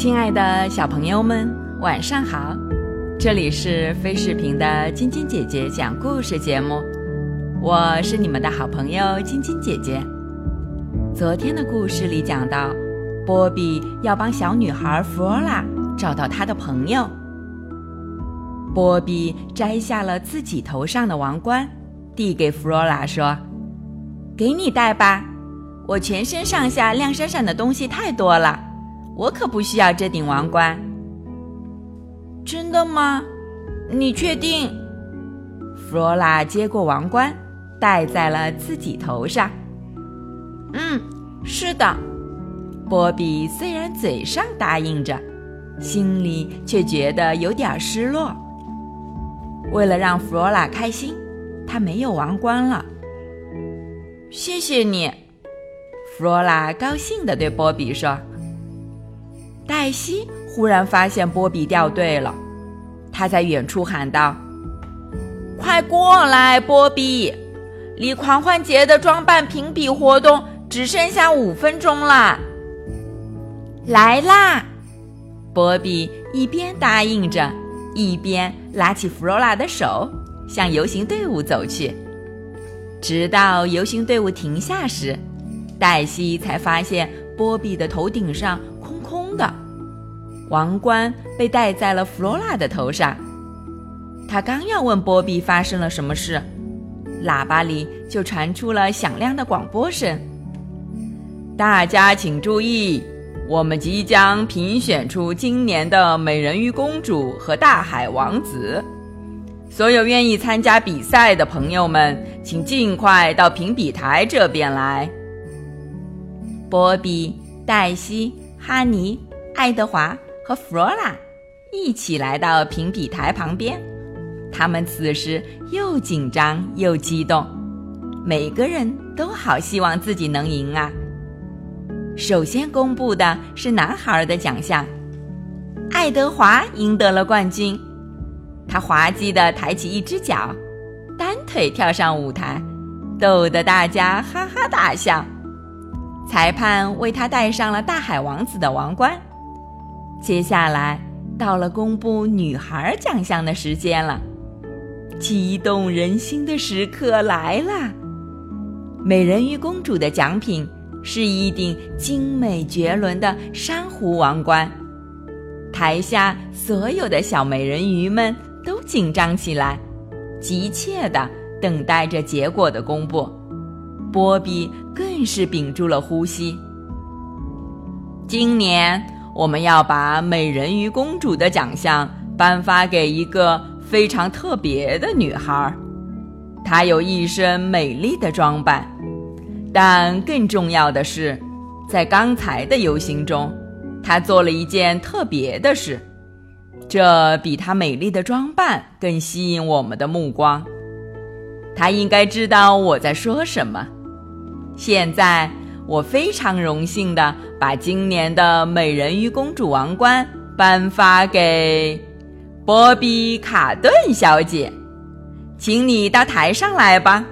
亲爱的小朋友们，晚上好！这里是飞视频的晶晶姐姐讲故事节目，我是你们的好朋友晶晶姐姐。昨天的故事里讲到，波比要帮小女孩弗罗拉找到她的朋友。波比摘下了自己头上的王冠，递给弗罗拉说：“给你戴吧，我全身上下亮闪闪的东西太多了，我可不需要这顶王冠。”真的吗？你确定？弗罗拉接过王冠，戴在了自己头上。嗯，是的。波比虽然嘴上答应着，心里却觉得有点失落。为了让弗罗拉开心，他没有王冠了。谢谢你，弗罗拉高兴地对波比说。黛西忽然发现波比掉队了，他在远处喊道：“快过来，波比！离狂欢节的装扮评比活动只剩下五分钟啦！”来啦！波比一边答应着，一边拉起弗罗拉的手，向游行队伍走去。直到游行队伍停下时，黛西才发现波比的头顶上的。王冠被戴在了弗罗拉的头上，他刚要问波比发生了什么事，喇叭里就传出了响亮的广播声：“大家请注意，我们即将评选出今年的美人鱼公主和大海王子。所有愿意参加比赛的朋友们，请尽快到评比台这边来。”波比、黛西、哈尼、爱德华。和弗罗拉一起来到评比台旁边，他们此时又紧张又激动，每个人都好希望自己能赢啊！首先公布的是男孩的奖项，爱德华赢得了冠军。他滑稽地抬起一只脚，单腿跳上舞台，逗得大家哈哈大笑。裁判为他戴上了大海王子的王冠。接下来到了公布女孩奖项的时间了，激动人心的时刻来了。美人鱼公主的奖品是一顶精美绝伦的珊瑚王冠。台下所有的小美人鱼们都紧张起来，急切地等待着结果的公布。波比更是屏住了呼吸。今年。我们要把美人鱼公主的奖项颁发给一个非常特别的女孩，她有一身美丽的装扮，但更重要的是，在刚才的游行中，她做了一件特别的事，这比她美丽的装扮更吸引我们的目光。她应该知道我在说什么。现在。我非常荣幸的把今年的美人鱼公主王冠颁发给波比卡顿小姐，请你到台上来吧。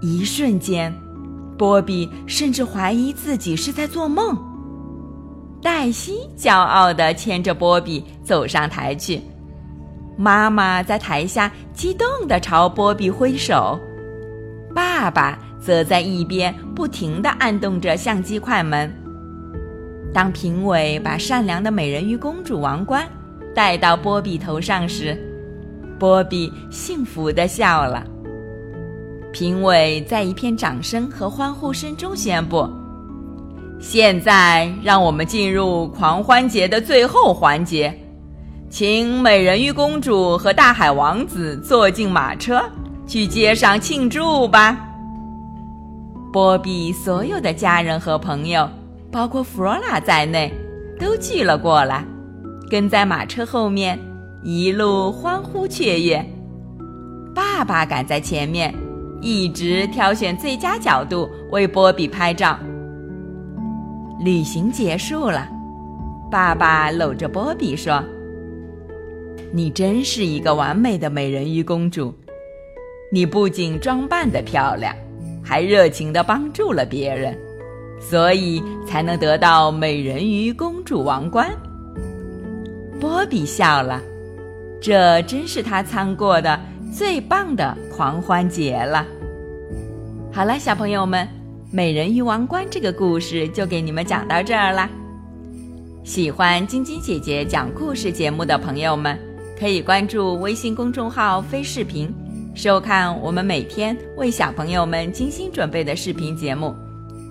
一瞬间，波比甚至怀疑自己是在做梦。黛西骄傲的牵着波比走上台去，妈妈在台下激动的朝波比挥手，爸爸。则在一边不停地按动着相机快门。当评委把善良的美人鱼公主王冠戴到波比头上时，波比幸福地笑了。评委在一片掌声和欢呼声中宣布：“现在，让我们进入狂欢节的最后环节，请美人鱼公主和大海王子坐进马车，去街上庆祝吧。”波比所有的家人和朋友，包括弗罗拉在内，都聚了过来，跟在马车后面，一路欢呼雀跃。爸爸赶在前面，一直挑选最佳角度为波比拍照。旅行结束了，爸爸搂着波比说：“你真是一个完美的美人鱼公主，你不仅装扮的漂亮。”还热情地帮助了别人，所以才能得到美人鱼公主王冠。波比笑了，这真是他参过的最棒的狂欢节了。好了，小朋友们，美人鱼王冠这个故事就给你们讲到这儿啦。喜欢晶晶姐姐讲故事节目的朋友们，可以关注微信公众号“飞视频”，收看我们每天为小朋友们精心准备的视频节目。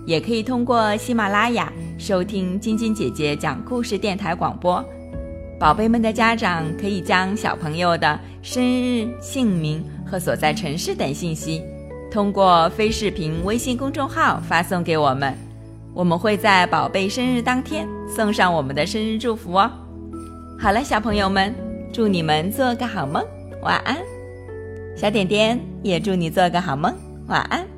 也可以通过喜马拉雅收听晶晶姐姐讲故事电台广播。宝贝们的家长可以将小朋友的生日、姓名和所在城市等信息，通过飞视频微信公众号发送给我们。我们会在宝贝生日当天送上我们的生日祝福哦。好了，小朋友们，祝你们做个好梦，晚安。小点点也祝你做个好梦，晚安。